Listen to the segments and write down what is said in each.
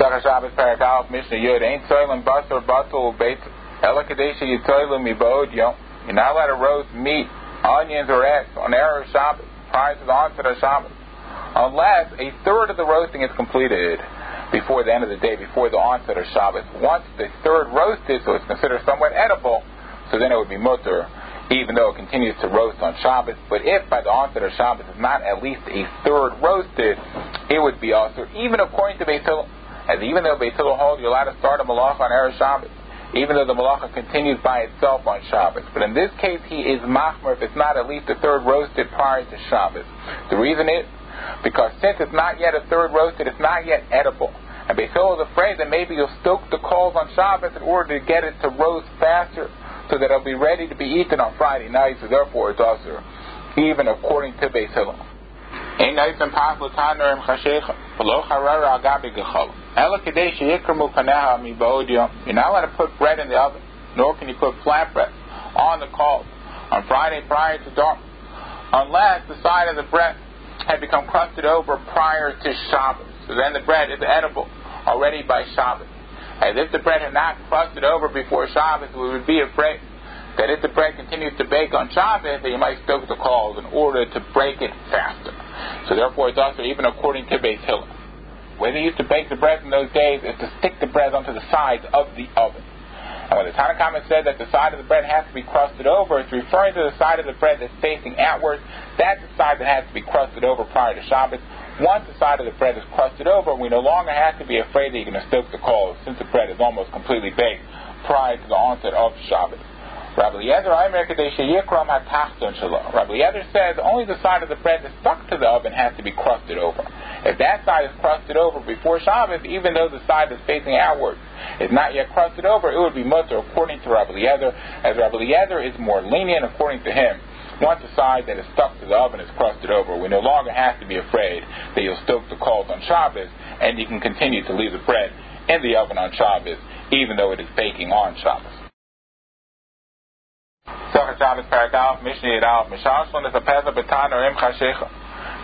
Saka Shabbos Parakal Mishnah Yud Ain't Soilim Basar Batul Beit Ela Kadesha Yitoilim Mibod Yom. You're not allowed to roast meat, onions, or eggs on Erev Shabbos prior to the onset of Shabbos unless a third of the roasting is completed before the end of the day, before the onset of Shabbos. Once the third roasted, so it's considered somewhat edible, so then it would be mutter, even though it continues to roast on Shabbos. But if by the onset of Shabbos it's not at least a third roasted, it would be also, even according to Beit As even though Beit Hillel you're allowed to start a malach on Erev Shabbos, even though the malacha continues by itself on Shabbos. But in this case, he is machmer if it's not at least a third roasted prior to Shabbos. The reason is because since it's not yet a third roasted, it's not yet edible. And Beis is afraid that maybe you'll stoke the coals on Shabbos in order to get it to roast faster so that it'll be ready to be eaten on Friday night, so therefore it's also even according to Beis Hillel. You're not allowed to put bread in the oven, nor can you put flat bread on the coals on Friday prior to dark, unless the side of the bread had become crusted over prior to Shabbos. So then the bread is edible already by Shabbos. As if the bread had not crusted over before Shabbos, we would be afraid that if the bread continues to bake on Shabbos, that you might stoke the coals in order to break it faster. So therefore, it's also even according to Beis Hillel. Way they used to bake the bread in those days is to stick the bread onto the sides of the oven. And when the Tanna Kamma said that the side of the bread has to be crusted over, it's referring to the side of the bread that's facing outward. That's the side that has to be crusted over prior to Shabbos. Once the side of the bread is crusted over, we no longer have to be afraid that you're going to stoke the coals, since the bread is almost completely baked prior to the onset of Shabbos. Rabbi Eliezer Rabbi Eliezer says only the side of the bread that's stuck to the oven has to be crusted over. If that side is crusted over before Shabbos, even though the side that's facing outward is not yet crusted over, it would be mutter according to Rabbi Eliezer, as Rabbi Eliezer is more lenient according to him. Once the side that is stuck to the oven is crusted over, we no longer have to be afraid that you'll stoke the coals on Shabbos, and you can continue to leave the bread in the oven on Shabbos, even though it is baking on Shabbos. Shabbos Perek Alef, Mishnah Yud Alef, Mishalshon is a Pesach Batan or Im Chashecha.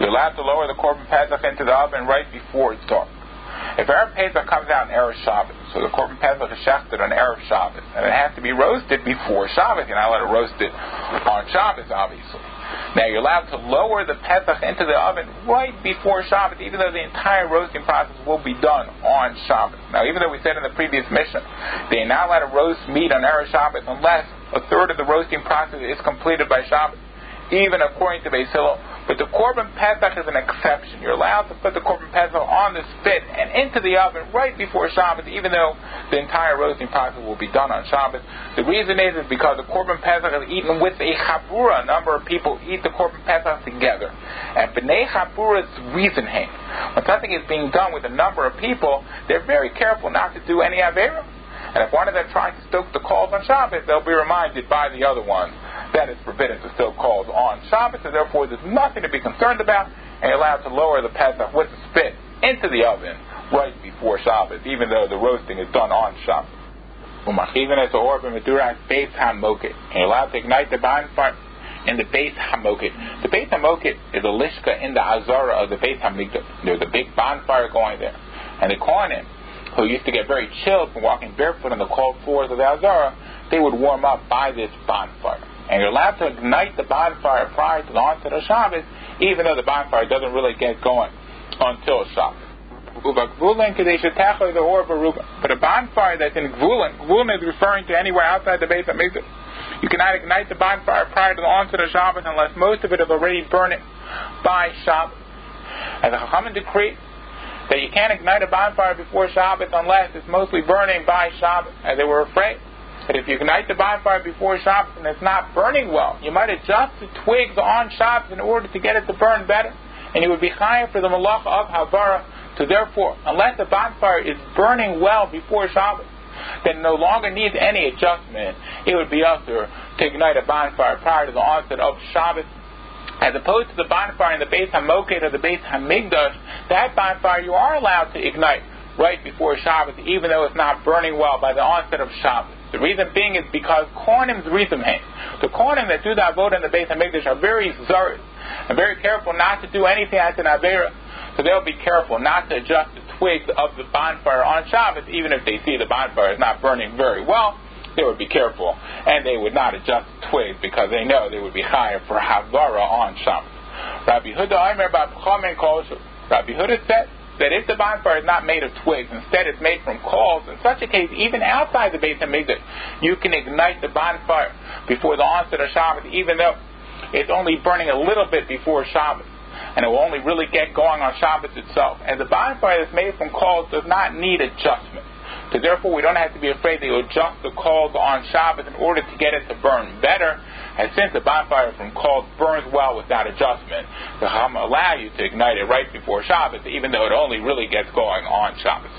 You're allowed to lower the Korban Pesach into the oven right before it's dark. If Erev Pesach comes out on Erev Shabbos, so the Korban Pesach is shechted on Erev Shabbos, and it has to be roasted before Shabbos. You're not allowed to roast it on Shabbos, obviously. Now you're allowed to lower the Pesach into the oven right before Shabbat, even though the entire roasting process will be done on Shabbat. Now, even though we said in the previous mishnah, they're not allowed to roast meat on Erev Shabbos unless a third of the roasting process is completed by Shabbat. even according to Hillel. But the Korban Pesach is an exception. You're allowed to put the Korban Pesach on the spit and into the oven right before Shabbos, even though the entire roasting process will be done on Shabbos. The reason is, is because the Korban Pesach is eaten with a Chabura. A number of people eat the Korban Pesach together. And B'nai Chabura's reason When something is being done with a number of people, they're very careful not to do any Avera. And if one of them tries to stoke the coals on Shabbos, they'll be reminded by the other one that it's forbidden to stoke coals on Shabbos, and therefore there's nothing to be concerned about, and allowed to lower the Pesach with the spit into the oven right before Shabbos, even though the roasting is done on Shabbos. And you're allowed to ignite the bonfire in the Beis HaMoked. The Beis HaMoked is a lishka in the azara of the Beis HaMikdash. There's a big bonfire going there, and the kohanim who used to get very chilled from walking barefoot on the cold floors of the Azara, they would warm up by this bonfire. And you're allowed to ignite the bonfire prior to the onset of Shabbos, even though the bonfire doesn't really get going until Shabbos. But a bonfire that's in Gvulin, Gvulin is referring to anywhere outside the Beis HaMikdash. You cannot ignite the bonfire prior to the onset of Shabbos unless most of it is already burning by Shabbos. And the Chachamim decree, that you can't ignite a bonfire before Shabbos unless it's mostly burning by Shabbos. And they were afraid that if you ignite the bonfire before Shabbos and it's not burning well, you might adjust the twigs on Shabbos in order to get it to burn better. And you would be higher for the malacha of Havara. So therefore, unless the bonfire is burning well before Shabbos, then no longer needs any adjustment. It would be assur to ignite a bonfire prior to the onset of Shabbos as opposed to the bonfire in the Beis HaMoked or the Beis HaMikdash, that bonfire you are allowed to ignite right before Shabbos, even though it's not burning well by the onset of Shabbos. The reason being is because Kohanim's Rizimheim. The Kohanim that do the Avodah in the Beis HaMikdash are very Zaris. and very careful not to do anything as an Avera. So they'll be careful not to adjust the twigs of the bonfire on Shabbos, even if they see the bonfire is not burning very well. They would be careful, and they would not adjust the twigs because they know they would be higher for Havara on Shabbos. Rabbi Yehuda Aimer Rabbi Yehuda said that if the bonfire is not made of twigs, instead it's made from coals, in such a case, even outside the Beit HaMikdash, you can ignite the bonfire before the onset of Shabbos, even though it's only burning a little bit before Shabbos. And it will only really get going on Shabbos itself. And the bonfire that's made from coals does not need adjustment. So therefore, we don't have to be afraid you adjust the coals on Shabbos in order to get it to burn better. And since the bonfire from coals burns well without adjustment, the Chacham allow you to ignite it right before Shabbos, even though it only really gets going on Shabbos.